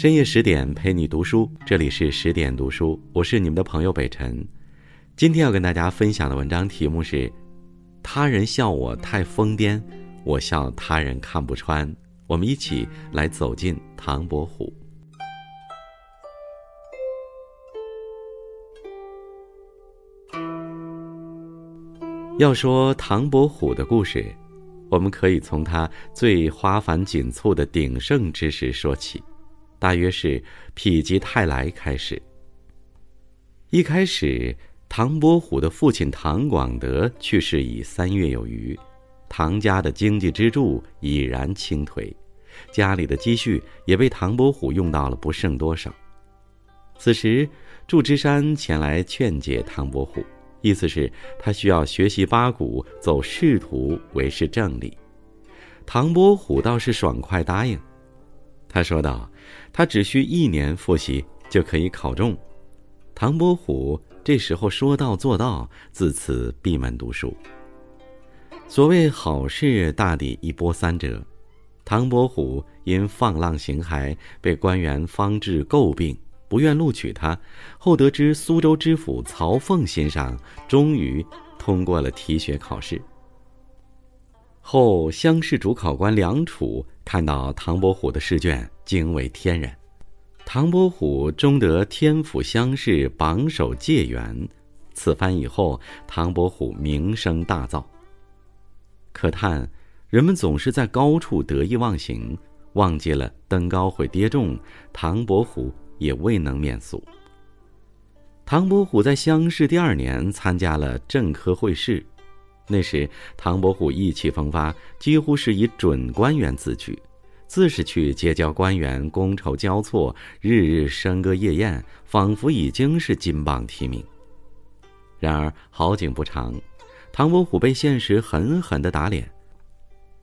深夜十点陪你读书，这里是十点读书，我是你们的朋友北辰。今天要跟大家分享的文章题目是：他人笑我太疯癫，我笑他人看不穿。我们一起来走进唐伯虎。要说唐伯虎的故事，我们可以从他最花繁锦簇的鼎盛之时说起。大约是否极泰来开始。一开始，唐伯虎的父亲唐广德去世已三月有余，唐家的经济支柱已然倾颓，家里的积蓄也被唐伯虎用到了不剩多少。此时，祝枝山前来劝解唐伯虎，意思是他需要学习八股，走仕途，维持正理。唐伯虎倒是爽快答应。他说道：“他只需一年复习就可以考中。”唐伯虎这时候说到做到，自此闭门读书。所谓好事，大抵一波三折。唐伯虎因放浪形骸，被官员方志诟病，不愿录取他。后得知苏州知府曹凤欣赏，终于通过了提学考试。后乡试主考官梁楚看到唐伯虎的试卷，惊为天人。唐伯虎终得天府乡试榜首解元。此番以后，唐伯虎名声大噪。可叹人们总是在高处得意忘形，忘记了登高会跌重。唐伯虎也未能免俗。唐伯虎在乡试第二年参加了正科会试。那时，唐伯虎意气风发，几乎是以准官员自居，自是去结交官员，觥筹交错，日日笙歌夜宴，仿佛已经是金榜题名。然而好景不长，唐伯虎被现实狠狠的打脸，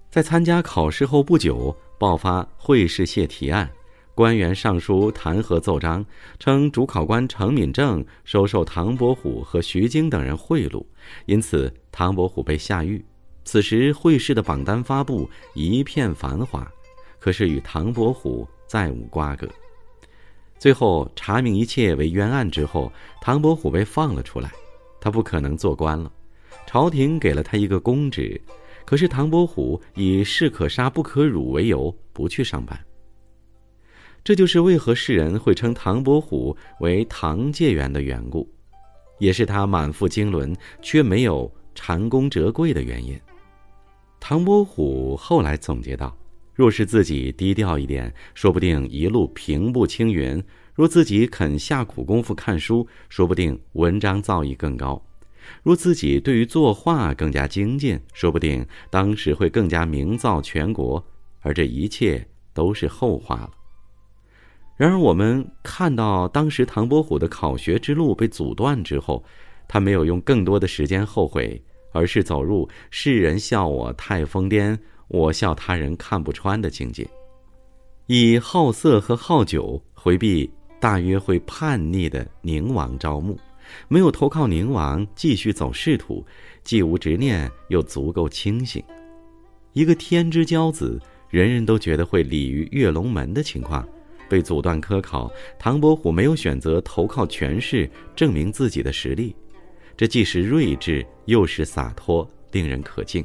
在参加考试后不久，爆发会试泄题案。官员上书弹劾奏章，称主考官程敏正收受唐伯虎和徐经等人贿赂，因此唐伯虎被下狱。此时会试的榜单发布，一片繁华，可是与唐伯虎再无瓜葛。最后查明一切为冤案之后，唐伯虎被放了出来，他不可能做官了。朝廷给了他一个公职，可是唐伯虎以士可杀不可辱为由，不去上班。这就是为何世人会称唐伯虎为唐介元的缘故，也是他满腹经纶却没有蟾宫折桂的原因。唐伯虎后来总结道：“若是自己低调一点，说不定一路平步青云；若自己肯下苦功夫看书，说不定文章造诣更高；若自己对于作画更加精进，说不定当时会更加名噪全国。而这一切都是后话了。”然而，我们看到当时唐伯虎的考学之路被阻断之后，他没有用更多的时间后悔，而是走入世人笑我太疯癫，我笑他人看不穿的境界，以好色和好酒回避大约会叛逆的宁王招募，没有投靠宁王，继续走仕途，既无执念，又足够清醒。一个天之骄子，人人都觉得会鲤鱼跃龙门的情况。被阻断科考，唐伯虎没有选择投靠权势，证明自己的实力，这既是睿智，又是洒脱，令人可敬。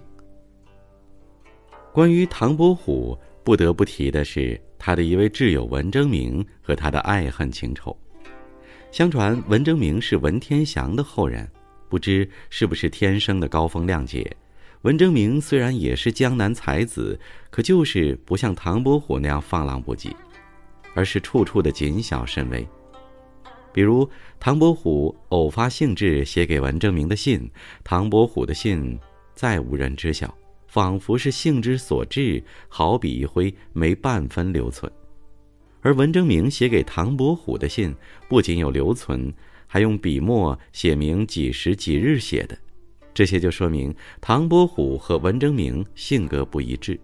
关于唐伯虎，不得不提的是他的一位挚友文征明和他的爱恨情仇。相传文征明是文天祥的后人，不知是不是天生的高风亮节。文征明虽然也是江南才子，可就是不像唐伯虎那样放浪不羁。而是处处的谨小慎微，比如唐伯虎偶发兴致写给文征明的信，唐伯虎的信再无人知晓，仿佛是兴之所至，好笔一挥，没半分留存；而文征明写给唐伯虎的信，不仅有留存，还用笔墨写明几时几日写的，这些就说明唐伯虎和文征明性格不一致，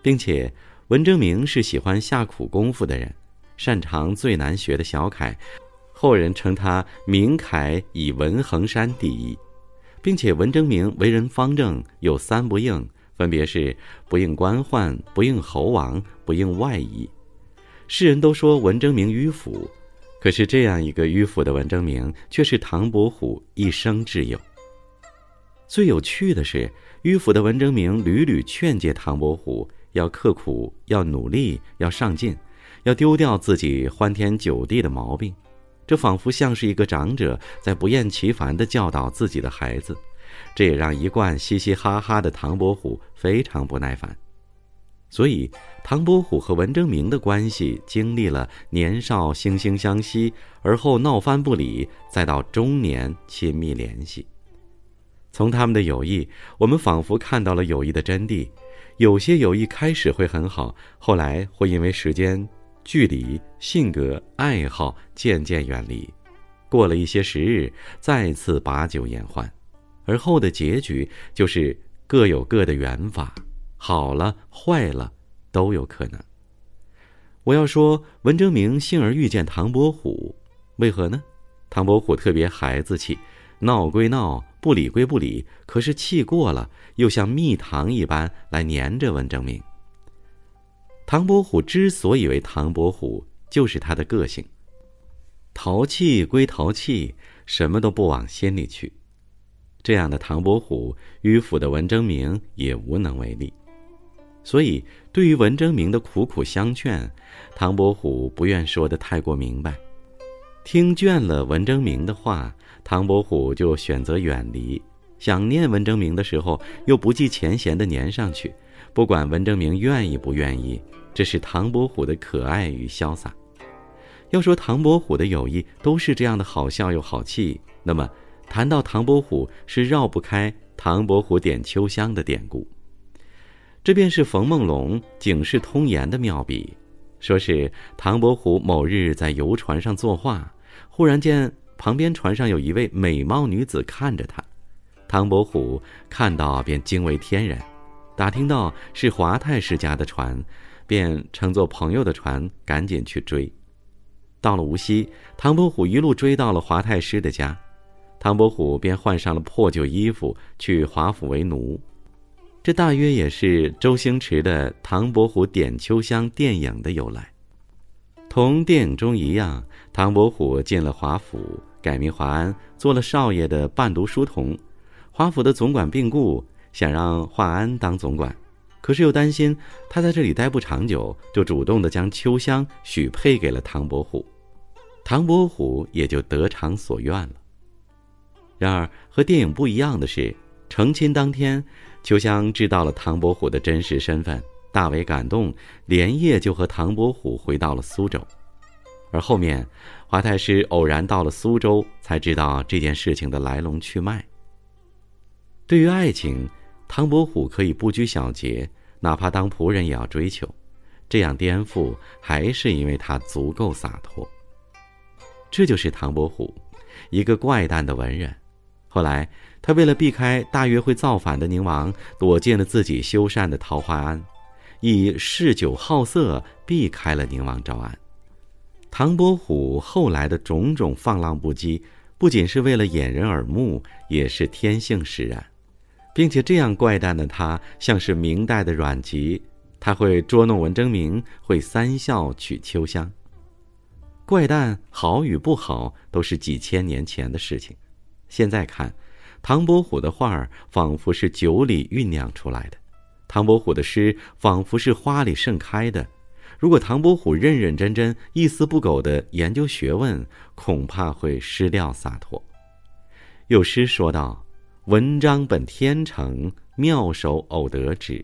并且。文征明是喜欢下苦功夫的人，擅长最难学的小楷，后人称他“明楷以文衡山第一”，并且文征明为人方正，有三不应，分别是不应官宦、不应侯王、不应外夷。世人都说文征明迂腐，可是这样一个迂腐的文征明，却是唐伯虎一生挚友。最有趣的是，迂腐的文征明屡屡劝诫唐伯虎要刻苦、要努力、要上进，要丢掉自己欢天酒地的毛病。这仿佛像是一个长者在不厌其烦地教导自己的孩子，这也让一贯嘻嘻哈哈的唐伯虎非常不耐烦。所以，唐伯虎和文征明的关系经历了年少惺惺相惜，而后闹翻不理，再到中年亲密联系。从他们的友谊，我们仿佛看到了友谊的真谛。有些友谊开始会很好，后来会因为时间、距离、性格、爱好渐渐远离，过了一些时日，再次把酒言欢，而后的结局就是各有各的缘法。好了，坏了，都有可能。我要说，文征明幸而遇见唐伯虎，为何呢？唐伯虎特别孩子气，闹归闹，不理归不理，可是气过了，又像蜜糖一般来粘着文征明。唐伯虎之所以为唐伯虎，就是他的个性。淘气归淘气，什么都不往心里去。这样的唐伯虎，迂腐的文征明也无能为力。所以，对于文征明的苦苦相劝，唐伯虎不愿说的太过明白。听倦了文征明的话，唐伯虎就选择远离。想念文征明的时候，又不计前嫌的粘上去，不管文征明愿意不愿意。这是唐伯虎的可爱与潇洒。要说唐伯虎的友谊都是这样的好笑又好气，那么谈到唐伯虎，是绕不开“唐伯虎点秋香”的典故。这便是冯梦龙《警世通言》的妙笔，说是唐伯虎某日在游船上作画，忽然见旁边船上有一位美貌女子看着他，唐伯虎看到便惊为天人，打听到是华太师家的船，便乘坐朋友的船赶紧去追。到了无锡，唐伯虎一路追到了华太师的家，唐伯虎便换上了破旧衣服去华府为奴。这大约也是周星驰的《唐伯虎点秋香》电影的由来。同电影中一样，唐伯虎进了华府，改名华安，做了少爷的伴读书童。华府的总管病故，想让华安当总管，可是又担心他在这里待不长久，就主动的将秋香许配给了唐伯虎。唐伯虎也就得偿所愿了。然而和电影不一样的是，成亲当天。秋香知道了唐伯虎的真实身份，大为感动，连夜就和唐伯虎回到了苏州。而后面，华太师偶然到了苏州，才知道这件事情的来龙去脉。对于爱情，唐伯虎可以不拘小节，哪怕当仆人也要追求。这样颠覆，还是因为他足够洒脱。这就是唐伯虎，一个怪诞的文人。后来，他为了避开大约会造反的宁王，躲进了自己修缮的桃花庵，以嗜酒好色避开了宁王招安。唐伯虎后来的种种放浪不羁，不仅是为了掩人耳目，也是天性使然，并且这样怪诞的他，像是明代的阮籍，他会捉弄文征明，会三笑取秋香。怪诞好与不好，都是几千年前的事情。现在看，唐伯虎的画儿仿佛是酒里酝酿出来的，唐伯虎的诗仿佛是花里盛开的。如果唐伯虎认认真真、一丝不苟地研究学问，恐怕会失掉洒脱。有诗说道：“文章本天成，妙手偶得之。”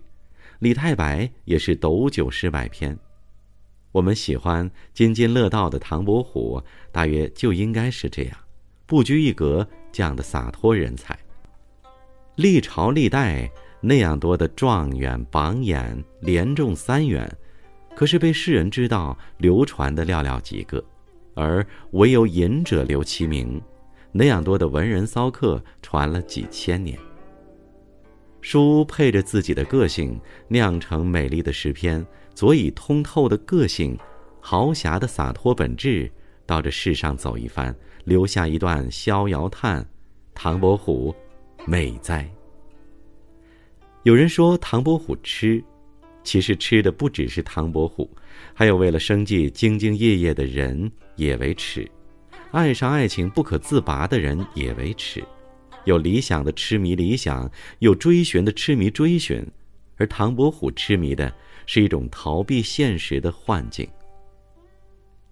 李太白也是斗酒诗百篇。我们喜欢津津乐道的唐伯虎，大约就应该是这样，不拘一格。这样的洒脱人才，历朝历代那样多的状元榜眼连中三元，可是被世人知道流传的寥寥几个，而唯有隐者留其名。那样多的文人骚客传了几千年。书配着自己的个性，酿成美丽的诗篇，佐以通透的个性、豪侠的洒脱本质，到这世上走一番。留下一段逍遥叹，唐伯虎，美哉！有人说唐伯虎痴，其实吃的不只是唐伯虎，还有为了生计兢兢业业的人也为耻，爱上爱情不可自拔的人也为耻，有理想的痴迷理想，有追寻的痴迷追寻，而唐伯虎痴迷的是一种逃避现实的幻境。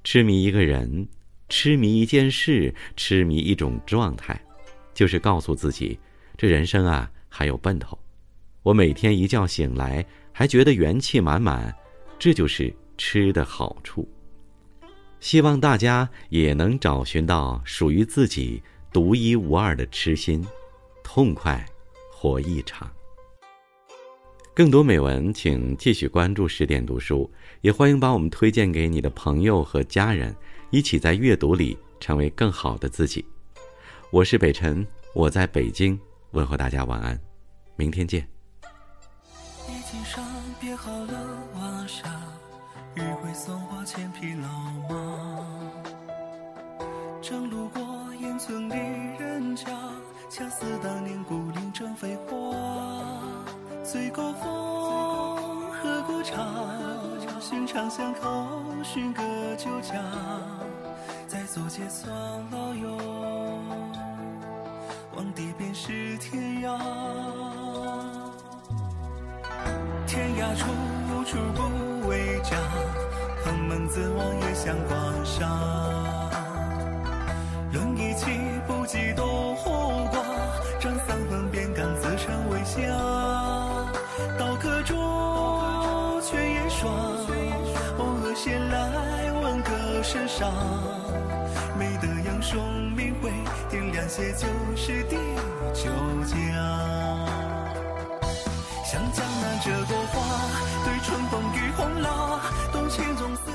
痴迷一个人，痴迷一件事，痴迷一种状态，就是告诉自己，这人生啊还有奔头。我每天一觉醒来还觉得元气满满，这就是吃的好处。希望大家也能找寻到属于自己独一无二的痴心，痛快活一场。更多美文，请继续关注十点读书，也欢迎把我们推荐给你的朋友和家人，一起在阅读里成为更好的自己。我是北辰，我在北京问候大家晚安，明天见。衣襟上别好了晚霞，余晖送我千匹老马。正路过烟村里人家，恰似当年故林正飞花。醉过风，喝过茶，寻常巷口，寻个酒家，再坐结算老友，望地便是天涯。天涯处，无处不为家，蓬门自望夜香光沙。论一气，不计多或寡，张三分便敢自称为侠。刀刻中却也霜，偶尔闲来问个身上，美得杨雄明慧，点亮些旧时的酒家。像江这朵花对春风与红蜡，多情总。